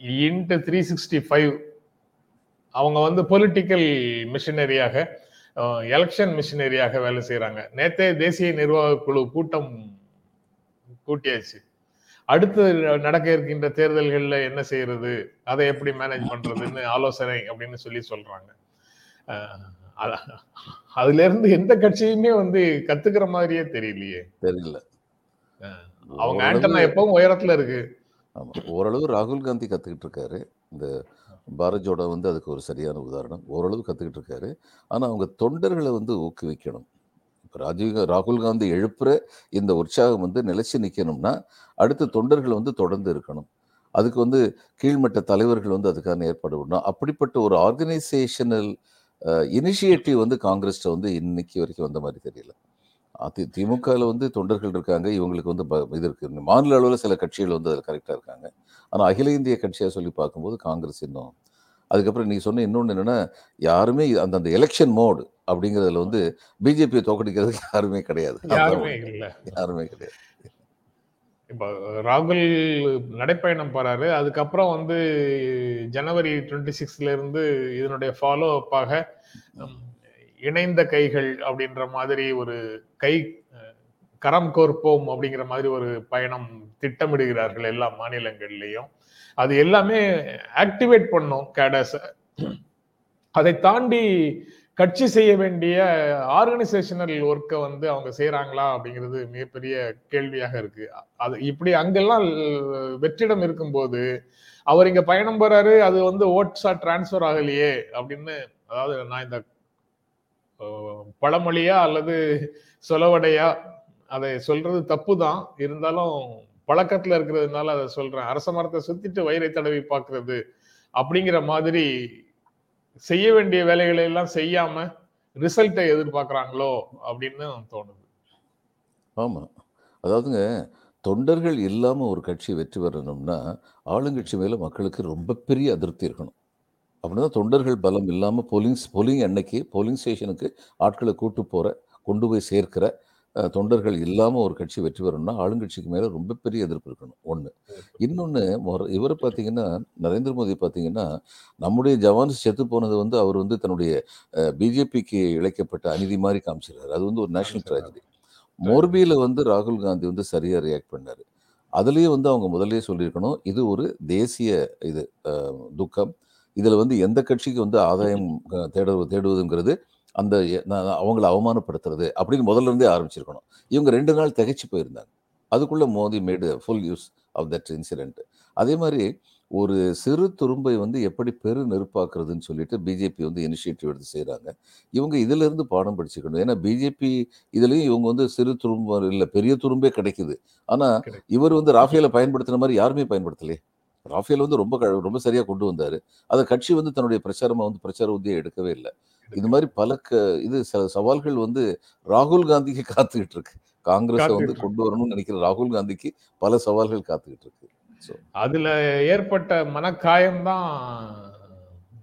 into three sixty five அவங்க வந்து பொலிட்டிக்கல் மிஷினரியாக எலெக்ஷன் மிஷினரியாக வேலை செய்யறாங்க நேத்தே தேசிய நிர்வாக குழு கூட்டம் கூட்டியாச்சு. அடுத்து நடக்க இருக்கின்ற தேர்தல்கள்ல என்ன செய்யறது அதை எப்படி மேனேஜ் பண்றதுன்னு ஆலோசனை அப்படின்னு சொல்லி சொல்றாங்க. அதுல இருந்து எந்த கட்சியுமே வந்து கத்துக்கிற மாதிரியே தெரியலையே. தெரியல. அவங்க ஆண்டனா எப்பவும் உயரத்துல இருக்கு. ஆமா. ஓரளவு ராகுல் காந்தி கத்துக்கிட்டு இருக்காரு. இந்த பாரத் ஜோடோ வந்து அதுக்கு ஒரு சரியான உதாரணம். ஓரளவு கத்துக்கிட்டு இருக்காரு. ஆனா அவங்க தொண்டர்களை வந்து ஊக்குவிக்கணும். இப்போ ராஜீவ் ராகுல் காந்தி எழுப்புற இந்த உற்சாகம் வந்து நிலைச்சு நிக்கணும்னா அடுத்த தொண்டர்கள் வந்து தொடர்ந்து இருக்கணும். அதுக்கு வந்து கீழ்மட்ட தலைவர்கள் வந்து அதுக்கான ஏற்பாடு பண்ணணும் அப்படிப்பட்ட ஒரு ஆர்கனைசேஷனல் இனிஷியேட்டிவ் வந்து காங்கிரஸ்ல வந்து இன்னைக்கு வரைக்கும் வந்த மாதிரி தெரியல. அதி திமுகவில் வந்து தொண்டர்கள் இருக்காங்க. இவங்களுக்கு வந்து இது இருக்கு. மாநில அளவில் சில கட்சிகள் வந்து அதில் கரெக்டாக இருக்காங்க. ஆனால் அகில இந்திய கட்சியாக சொல்லி பார்க்கும்போது காங்கிரஸ் இன்னும். அதுக்கப்புறம் நீ சொன்ன இன்னொன்று என்னன்னா யாருமே அந்த அந்த எலெக்ஷன் மோடு அப்படிங்கிறதுல வந்து பிஜேபியை தோக்கடிக்கிறதுக்கு யாருமே கிடையாது. யாருமே உண்மை. இல்ல. யாருமே கிடையாது. இப்ப ராகுல் நடைப்பயணம் போறாரு. அதுக்கப்புறம் வந்து ஜனவரி டுவெண்ட்டி சிக்ஸ்ல இருந்து இதனுடைய ஃபாலோ அப்பாக இணைந்த கைகள் அப்படின்ற மாதிரி ஒரு கை கரம் கோர்ப்போம் அப்படிங்கிற மாதிரி ஒரு பயணம் திட்டமிடுகிறார்கள் எல்லா மாநிலங்கள்லையும். அது எல்லாமே ஆக்டிவேட் பண்ணும் கேடஸ அதை தாண்டி கட்சி செய்ய வேண்டிய ஆர்கனைசேஷனல் ஒர்க்கை வந்து அவங்க செய்யறாங்களா அப்படிங்கிறது மிகப்பெரிய கேள்வியாக இருக்கு. அது இப்படி அங்கெல்லாம் வெற்றிடம் இருக்கும்போது அவர் இங்க பயணம் போறாரு அது வந்து ஓட்ஸா டிரான்ஸ்ஃபர் ஆகலையே அப்படின்னு அதாவது நான் இந்த பழமொழியா அல்லது சொலவடையா? அதை சொல்றது தப்பு தான் இருந்தாலும் பழக்கத்துல இருக்கிறதுனால அதை சொல்றேன். அரச மரத்தை சுத்திட்டு வயிறை தடவி பார்க்கறது அப்படிங்கிற மாதிரி செய்ய வேண்டிய வேலைகளை எல்லாம் செய்யாம ரிசல்ட்டை எதிர்பார்க்குறாங்களோ அப்படின்னு தோணுது. ஆமாம் அதாவதுங்க தொண்டர்கள் இல்லாமல் ஒரு கட்சி வெற்றி பெறணும்னா ஆளுங்கட்சி மேலே மக்களுக்கு ரொம்ப பெரிய அதிருப்தி இருக்கணும். அப்படின்னா தொண்டர்கள் பலம் இல்லாமல் போலிங் போலிங் அன்னைக்கு போலிங் ஸ்டேஷனுக்கு ஆட்களை கூட்டு போகிற கொண்டு போய் சேர்க்கிற தொண்டர்கள் இல்லாமல் ஒரு கட்சி வெற்றி பெறணும்னா ஆளுங்கட்சிக்கு மேலே ரொம்ப பெரிய எதிர்ப்பு இருக்கணும். ஒன்று இன்னொன்று இவர் பார்த்தீங்கன்னா நரேந்திர மோடி பார்த்தீங்கன்னா நம்முடைய ஜவான்ஸ் செத்து போனது வந்து அவர் வந்து தன்னுடைய பிஜேபிக்கு இழைக்கப்பட்ட அநீதி மாதிரி காமிச்சிருக்காரு. அது வந்து ஒரு நேஷனல் ட்ராஜடி. மோர்பியில் வந்து ராகுல் காந்தி வந்து சரியாக ரியாக்ட் பண்ணார். அதுலேயே வந்து அவங்க முதல்லயே சொல்லியிருக்கணும் இது ஒரு தேசிய இது துக்கம். இதில் வந்து எந்த கட்சிக்கு வந்து ஆதாயம் தேட தேடுவதுங்கிறது அந்த அவங்கள அவமானப்படுத்துறது அப்படின்னு முதல்ல இருந்தே ஆரம்பிச்சிருக்கணும். இவங்க ரெண்டு நாள் திகைச்சு போயிருந்தாங்க. அதுக்குள்ளே Modi made full use of that incident அதே மாதிரி ஒரு சிறு துரும்பை வந்து எப்படி பெரு நெருப்பாக்குறதுன்னு சொல்லிட்டு பிஜேபி வந்து இனிஷியேட்டிவ் எடுத்து செய்கிறாங்க இவங்க இதுல இருந்து பாடம் படிச்சுக்கணும். ஏன்னா பிஜேபி இதுலயும் இவங்க வந்து சிறு துரும்பு இல்ல பெரிய துரும்பே கிடைக்குது. ஆனா கிடைக்குது. இவர் வந்து ராஃபேலை பயன்படுத்தின மாதிரி யாருமே பயன்படுத்தலையே. ராஃபேல் வந்து ரொம்ப ரொம்ப சரியா கொண்டு வந்தாரு. அதை கட்சி வந்து தன்னுடைய பிரச்சாரமா வந்து பிரச்சார உத்தியை எடுக்கவே இல்லை. இது மாதிரி பல க இது சில சவால்கள் வந்து ராகுல் காந்திக்கு காத்துக்கிட்டு இருக்கு. காங்கிரஸை வந்து கொண்டு வரணும்னு நினைக்கிற ராகுல் காந்திக்கு பல சவால்கள் காத்துக்கிட்டு இருக்கு. அதுல ஏற்பட்ட மனக்காயம்தான்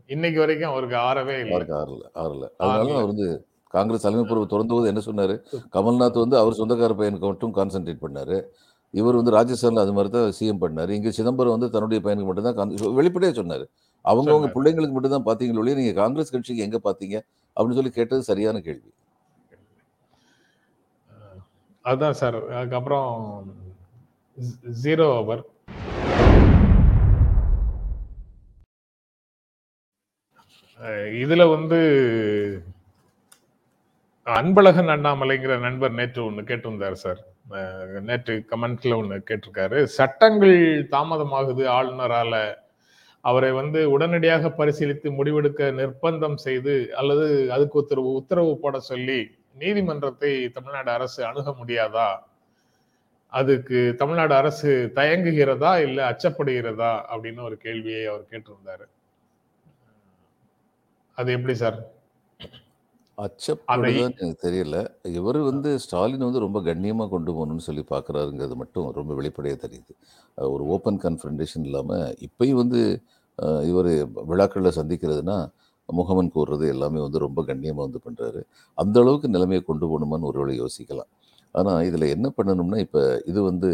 இன்னைக்கு வரைக்கும் அவருக்கு ஆறவே இல்லை. அவருக்கு ஆறல ஆறல. அதனால. அவர் வந்து காங்கிரஸ் தலைமை பொறுப்பு திறந்த போது என்ன சொன்னாரு? கமல்நாத் வந்து அவர் சொந்தக்கார பையனுக்கு மட்டும் கான்சென்ட்ரேட் பண்ணாரு. இவர் வந்து ராஜஸ்தான்ல அது மாதிரி தான் சிஎம் பண்ணாரு. இங்க சிதம்பரம் வந்து தன்னுடைய பையனுக்கு மட்டும் தான் வெளிப்படையா சொன்னாரு. அவங்கவங்க. பிள்ளைங்களுக்கு மட்டும் தான் பாத்தீங்களே ஒழிய நீங்க காங்கிரஸ் கட்சிக்கு எங்க பாத்தீங்க? அப்படின்னு சொல்லி கேட்டது சரியான கேள்வி. அதுதான் சார். அதுக்கப்புறம் ஜீரோ ஓவர் இதுல வந்து அன்பழகன் அண்ணாமலைங்கிற நண்பர் நேற்று ஒன்று கேட்டிருந்தார் சார். நேற்று கமெண்ட்ல ஒன்று கேட்டிருக்காரு. சட்டங்கள் தாமதமாகுது ஆளுநரால. அவரை வந்து உடனடியாக பரிசீலித்து முடிவெடுக்க நிர்பந்தம் செய்து அல்லது அதுக்கு உத்தரவு உத்தரவு போட சொல்லி நீதிமன்றத்தை தமிழ்நாடு அரசு அணுக முடியாதா? அதுக்கு தமிழ்நாடு அரசு தயங்குகிறதா இல்லை அச்சப்படுகிறதா? அப்படின்னு ஒரு கேள்வியை அவர் கேட்டிருந்தாரு. அது எப்படி சார்? அச்சப்படுதான்னு எனக்கு தெரியல. இவர் வந்து ஸ்டாலின் வந்து ரொம்ப கண்ணியமா கொண்டு போகணும்னு சொல்லி பார்க்கறாருங்கிறது மட்டும் ரொம்ப வெளிப்படையா தெரியுது. ஒரு ஓப்பன் கன்ஃபரன்டேஷன் இல்லாம இப்பயும் வந்து இவர் விழாக்களில் சந்திக்கிறதுனா முகமன் கூறுறது எல்லாமே வந்து ரொம்ப கண்ணியமாக வந்து பண்ணுறாரு அந்த அளவுக்கு நிலைமையை கொண்டு போகணுமான்னு ஒருவேளை யோசிக்கலாம். ஆனால் இதில் என்ன பண்ணணும்னா இப்போ இது வந்து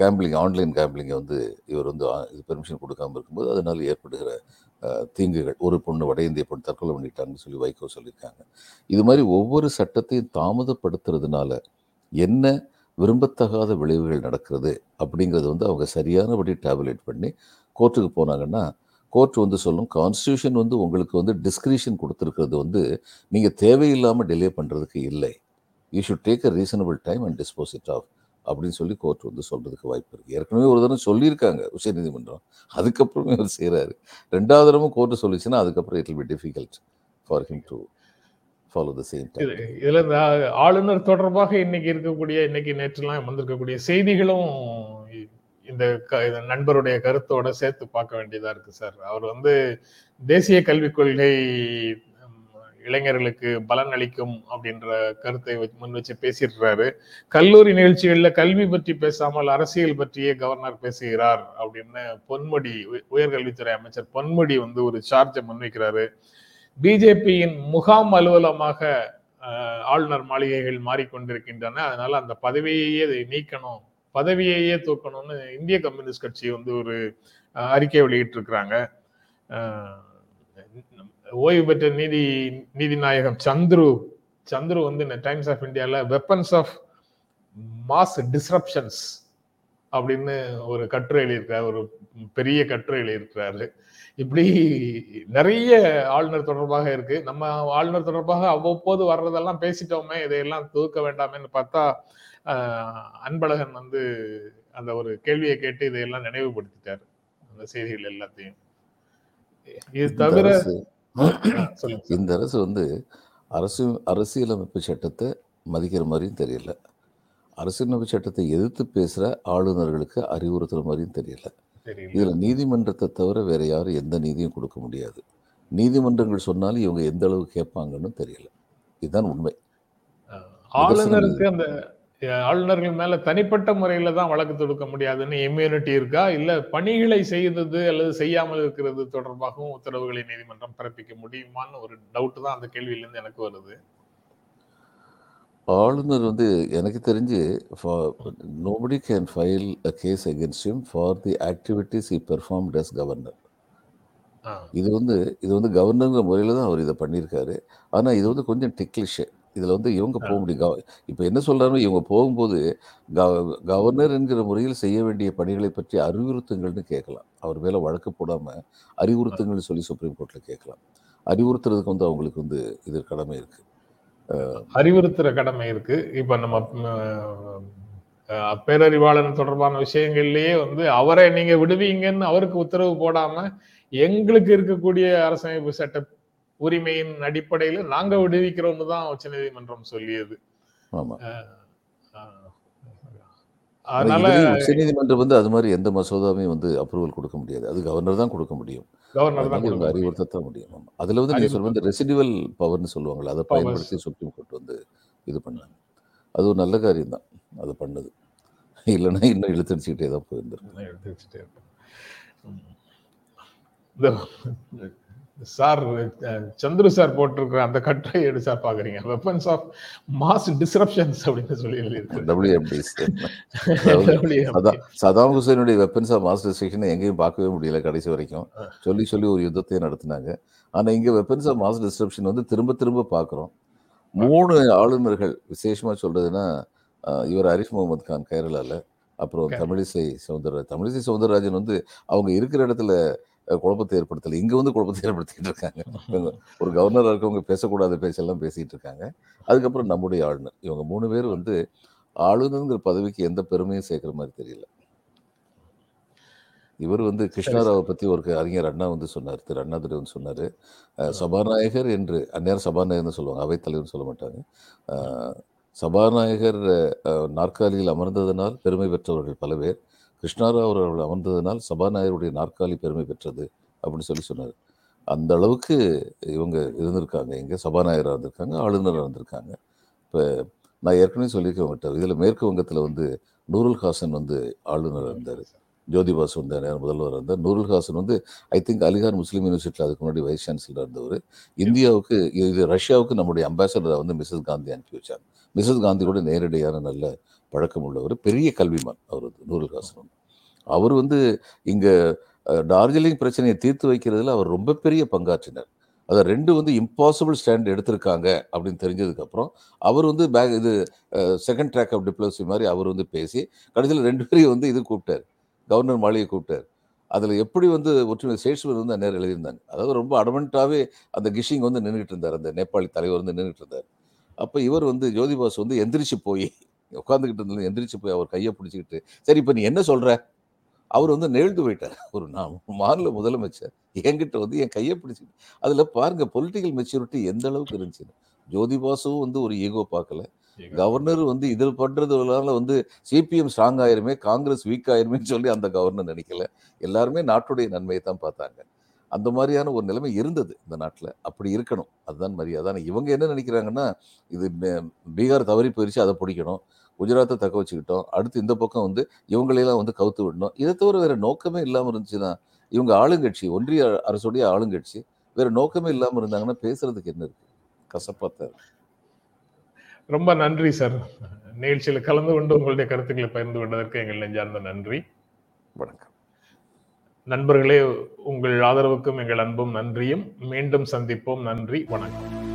கேம்பிளிங் ஆன்லைன் கேம்பிளிங்கை வந்து இவர் வந்து இது பெர்மிஷன் கொடுக்காம இருக்கும்போது அதனால் ஏற்படுகிற தீங்குகள் ஒரு பொண்ணு வட இந்திய பொண்ணு தற்கொலை பண்ணிட்டாங்கன்னு சொல்லி வைகோ சொல்லியிருக்காங்க. இது மாதிரி ஒவ்வொரு சட்டத்தையும் தாமதப்படுத்துறதுனால என்ன விரும்பத்தகாத விளைவுகள் நடக்கிறது அப்படிங்கிறது வந்து அவங்க சரியானபடி டேப்லேட் பண்ணி கோர்ட்டுக்கு போனாங்கன்னா கோர்ட் வந்து சொல்லும் கான்ஸ்டியூஷன் வந்து உங்களுக்கு வந்து டிஸ்கிரிஷன் கொடுத்துருக்கிறது வந்து நீங்கள் தேவையில்லாமல் டிலே பண்ணுறதுக்கு இல்லை. You should take a reasonable time and dispose it of அப்படின்னு சொல்லி கோர்ட் வந்து சொல்கிறதுக்கு வாய்ப்பு இருக்குது ஏற்கனவே ஒரு தடவை சொல்லியிருக்காங்க உச்சநீதிமன்றம். அதுக்கப்புறமே அவர் செய்கிறாரு ரெண்டாவது தடவை கோர்ட்டு சொல்லிச்சுன்னா அதுக்கப்புறம் it be difficult for him to follow the same time இது- இந்த ஆளுநர் தொடர்பாக இன்னைக்கு இருக்கக்கூடிய இன்னைக்கு நேற்றுலாம் வந்திருக்கக்கூடிய செய்திகளும் இந்த க- நண்பருடைய கருத்தோட சேர்த்து பார்க்க வேண்டியதா இருக்கு சார். அவர் வந்து தேசிய கல்விக் கொள்கை இளைஞர்களுக்கு பலன் அளிக்கும் அப்படின்ற கருத்தை வச்சு- முன் வச்சு பேசிடுறாரு கல்லூரி நிகழ்ச்சிகள்ல கல்வி பற்றி பேசாமல் அரசியல் பற்றியே கவர்னர் பேசுகிறார் அப்படின்னு பொன்முடி உய- உயர்கல்வித்துறை அமைச்சர் பொன்முடி வந்து ஒரு சார்ஜை முன்வைக்கிறாரு பிஜேபியின் முகாம் அலுவலமாக ஆளுநர் மாளிகைகள் மாறிக்கொண்டிருக்கின்றன. அதனால அந்த பதவியையே நீக்கணும் பதவியையே தூக்கணும்னு இந்திய கம்யூனிஸ்ட் கட்சி வந்து ஒரு அறிக்கை வெளியிட்டிருக்கிறாங்க. ஓய்வு பெற்ற நீதி நீதிநாயகம் சந்துரு சந்துரு வந்து இந்த டைம்ஸ் ஆஃப் இந்தியால வெப்பன்ஸ் ஆஃப் மாஸ் டிஸ்ரப்ஷன்ஸ் அப்படின்னு ஒரு கட்டுரை எழுதியிருக்காரு ஒரு பெரிய கட்டுரை எழுதியிருக்கிறாரு. இப்படி நிறைய ஆளுநர் தொடர்பாக இருக்கு. நம்ம ஆளுநர் தொடர்பாக அவ்வப்போது வர்றதெல்லாம் பேசிட்டோமே இதையெல்லாம் தூக்க வேண்டாமேன்னு பார்த்தா அன்பழகன் வந்து அந்த ஒரு கேள்வியை கேட்டு இதையெல்லாம் நினைவுபடுத்திட்டாரு அந்த செய்திகள் எல்லாத்தையும். இது தவிர இந்த அரசு வந்து அரசு அரசியலமைப்பு சட்டத்தை மதிக்கிற மாதிரியும் தெரியல. அரசியலமைப்பு சட்டத்தை எதிர்த்து பேசுகிற ஆளுநர்களுக்கு அறிவுறுத்துற மாதிரியும் தெரியல. இதில் நீதிமன்றத்தை தவிர வேற யாரும் எந்த நீதியும் கொடுக்க முடியாது. நீதிமன்றங்கள் சொன்னாலும் இவங்க எந்த அளவு கேட்பாங்கன்னு தெரியல. இதுதான் உண்மை. ஆளுநருக்கு அந்த ஆளுநர்கள் மேல தனிப்பட்ட முறையில தான் வழக்கு தொடுக்க முடியாதுன்னு இம்யூனிட்டி இருக்கா? இல்ல பணிகளை செய்தது அல்லது செய்யாமல் இருக்கிறது தொடர்பாகவும் உத்தரவுகளை நீதிமன்றம் பிறப்பிக்க முடியுமான்னு ஒரு டவுட் தான் அந்த கேள்வியிலிருந்து எனக்கு வருது. ஆளுநர் வந்து எனக்கு தெரிஞ்சு nobody can file a case against him for the activities he performed as governor இது வந்து இது வந்து கவர்னருங்கிற முறையில் தான் அவர் இதை பண்ணியிருக்காரு. ஆனால் இது வந்து கொஞ்சம் டிக்லிஷு இதில் வந்து இவங்க போக முடியும். கவ இப்போ என்ன சொல்கிறாரு இவங்க போகும்போது கவ கவர்னர் என்கிற முறையில் செய்ய வேண்டிய பணிகளை பற்றி அறிவுறுத்துங்கள்னு கேட்கலாம். அவர் மேலே வழக்கு போடாமல் அறிவுறுத்துங்கள்னு சொல்லி சுப்ரீம் கோர்ட்டில் கேட்கலாம். அறிவுறுத்துறதுக்கு வந்து அவங்களுக்கு வந்து இது கடமை இருக்குது அறிவுறுத்துற கடமை இருக்கு. இப்ப நம்ம பேரறிவாளன் தொடர்பான விஷயங்கள்லயே வந்து அவரை நீங்க விடுவீங்கன்னு அவருக்கு உத்தரவு போடாம எங்களுக்கு இருக்கக்கூடிய அரசமைப்பு சட்ட உரிமையின் அடிப்படையில நாங்க விடுவிக்கிறோம்னு தான் உச்சநீதிமன்றம் சொல்லியது. ஆமாம் அஹ், அதனால உச்சநீதிமன்றம் வந்து அது மாதிரி எந்த மசோதாவையும் வந்து அப்ரூவல் கொடுக்க முடியாது. அது கவர்னர் தான் கொடுக்க முடியும். கவர்னர் கொடுக்க முடியும். அதுல வந்து நீங்க சொல்ற இந்த ரெசிடுவல் பவர்னு சொல்லுவாங்கல்ல அதை. பயன்படுத்தி சுப்ரீம் கோர்ட் வந்து இது பண்ணாங்க. அது ஒரு நல்ல காரியம் தான். அது பண்ணது. இல்லைன்னா இன்னும் இழுத்தடிச்சுக்கிட்டே தான். ம். இந்த சார் சந்துரு சார் போட்டிருக்கிற அந்த கட்டுரை எடு சார் பாக்குறீங்க. வெப்பன்ஸ் ஆஃப் மாஸ் டிஸ்ரப்ஷன்ஸ் அப்படின்னு சொல்லி எழுதியிருக்கு சதாம் ஹுசேனுடைய வெப்பன்ஸ் ஆஃப் மாஸ் டிஸ்ட்ரக்ஷனை எங்கேயும் பார்க்கவே முடியல கடைசி வரைக்கும். சொல்லி சொல்லி ஒரு யுத்தத்தை நடத்தினாங்க. ஆனா இங்க வெப்பன்ஸ் ஆஃப் மாஸ் டிஸ்ட்ரப்ஷன் வந்து திரும்ப திரும்ப பார்க்குறோம். மூணு ஆளுநர்கள் விசேஷமா சொல்றதுன்னா இவர் அரிஃப் முகமது கான் கேரளால அப்புறம். தமிழிசை சவுந்தரராஜன் தமிழிசை சவுந்தரராஜன் வந்து அவங்க இருக்கிற இடத்துல குழப்பத்தை ஏற்படுத்தல. இங்க வந்து குழப்பத்தை ஏற்படுத்திட்டு இருக்காங்க. ஒரு கவர்னராக இருக்கவங்க பேசக்கூடாத பேச்செல்லாம் பேசிட்டு இருக்காங்க. அதுக்கப்புறம் நம்முடைய ஆளுநர். இவங்க மூணு பேர் வந்து ஆளுநருங்கிற பதவிக்கு எந்த பெருமையும் சேர்க்கிற மாதிரி தெரியல. இவர் வந்து கிருஷ்ணாராவை பத்தி ஒரு அறிஞர் அண்ணா வந்து சொன்னார். திரு அண்ணாதுரை வந்து சொன்னாரு. சபாநாயகர் என்று அந்நேரம் சபாநாயகர்னு சொல்லுவாங்க. அவைத்தலைவர்னு சொல்ல மாட்டாங்க. சபாநாயகர் நாற்காலியில் அமர்ந்ததனால் பெருமை பெற்றவர்கள் பல பேர். கிருஷ்ணாராவ் அவர்கள் அமர்ந்ததனால் சபாநாயகருடைய நாற்காலி பெருமை பெற்றது அப்படின்னு சொல்லி சொன்னார். அந்த அளவுக்கு இவங்க இருந்திருக்காங்க. இங்கே சபாநாயகராக இருந்திருக்காங்க ஆளுநராக இருந்திருக்காங்க. இப்போ நான் ஏற்கனவே சொல்லியிருக்கேன் உங்கள்கிட்ட இதில் மேற்கு வங்கத்தில் வந்து நூருல் ஹாசன் வந்து ஆளுநராக இருந்தார். ஜோதிபாஸ் வந்து நேரம் முதல்வர் இருந்தார். நூருல் ஹாசன் வந்து ஐ திங்க் அலிகார் முஸ்லீம் யூனிவர்சிட்டியில் அதுக்கு முன்னாடி வைஸ் சான்சலர் இருந்தவர். இந்தியாவுக்கு இது ரஷ்யாவுக்கு நம்முடைய அம்பாசடரை வந்து மிஸ்ஸஸ் காந்தி அனுப்பி வச்சாங்க. மிஸ்ஸஸ் காந்தியோட நேரடியான நல்ல பழக்கம் உள்ளவர் பெரிய கல்விமான் அவர் வந்து நூருல் அவர் வந்து இங்கே டார்ஜிலிங் பிரச்சனையை தீர்த்து வைக்கிறதுல அவர் ரொம்ப பெரிய பங்காற்றினார். அதை ரெண்டு வந்து இம்பாசிபிள் ஸ்டாண்ட் எடுத்திருக்காங்க அப்படின்னு தெரிஞ்சதுக்கப்புறம் அவர் வந்து பேக் இது செகண்ட் ட்ராக் ஆஃப் டிப்ளமசி மாதிரி அவர் வந்து பேசி கடைசியில் ரெண்டு பேரையும் வந்து இது கூப்பிட்டார். கவர்னர் மாளிகை கூப்பிட்டார். அதில் எப்படி வந்து ஒற்றுமை சேஷ்வர் வந்து அந்நேரம் எழுதியிருந்தாங்க. அதாவது ரொம்ப அடமெண்ட்டாகவே அந்த கிஷிங் வந்து நின்றுட்டு இருந்தார். அந்த நேபாளி தலைவர் வந்து நின்றுட்டு இருந்தார். அப்போ இவர் வந்து ஜோதிபாஸ் வந்து எந்திரிச்சு போய் உட்காந்துக்கிட்டு இருந்தது எந்திரிச்சு போய் அவர் கையை பிடிச்சிக்கிட்டு சரி இப்போ நீ என்ன சொல்கிற அவர் வந்து நெழுந்து போயிட்டார். ஒரு நான் மாநில முதலமைச்சர் என்கிட்ட வந்து என் கையை பிடிச்சிக்கிட்டு அதில் பாருங்க பொலிட்டிக்கல் மெச்சூரிட்டி எந்த அளவுக்கு இருந்துச்சு ஜோதிபாசும் வந்து ஒரு ஈகோ பார்க்கல. கவர்னர் வந்து இதில் பண்றதுனால வந்து சிபிஎம் ஸ்ட்ராங் ஆயிருமே காங்கிரஸ் வீக் ஆயிருமேன்னு சொல்லி அந்த கவர்னர் நினைக்கல. எல்லாருமே நாட்டுடைய நன்மையை தான் பார்த்தாங்க. அந்த மாதிரியான ஒரு நிலைமை இருந்தது இந்த நாட்டில். அப்படி இருக்கணும். அதுதான் மரியாதை. ஆனால் இவங்க என்ன நினைக்கிறாங்கன்னா இது பீகார் தவறி போயிடுச்சு அதை பிடிக்கணும். குஜராத்தை தக்க வச்சுக்கிட்டோம். அடுத்து இந்த பக்கம் வந்து இவங்களையெல்லாம் வந்து கவுத்து விடணும். இதை தவிர வேற நோக்கமே இல்லாமல் இருந்துச்சுன்னா இவங்க ஆளுங்கட்சி ஒன்றிய அரசுடைய ஆளுங்கட்சி வேற நோக்கமே இல்லாமல் இருந்தாங்கன்னா பேசுறதுக்கு என்ன இருக்கு? கசப்பாத்தான் ரொம்ப நன்றி சார் நிகழ்ச்சியில் கலந்து கொண்டு உங்களுடைய கருத்துக்களை பகிர்ந்து கொண்டதற்கு எங்கள் நெஞ்சார்ந்த நன்றி. வணக்கம். நண்பர்களே உங்கள் ஆதரவுக்கும் எங்கள் அன்பும் நன்றியும். மீண்டும் சந்திப்போம். நன்றி வணக்கம்.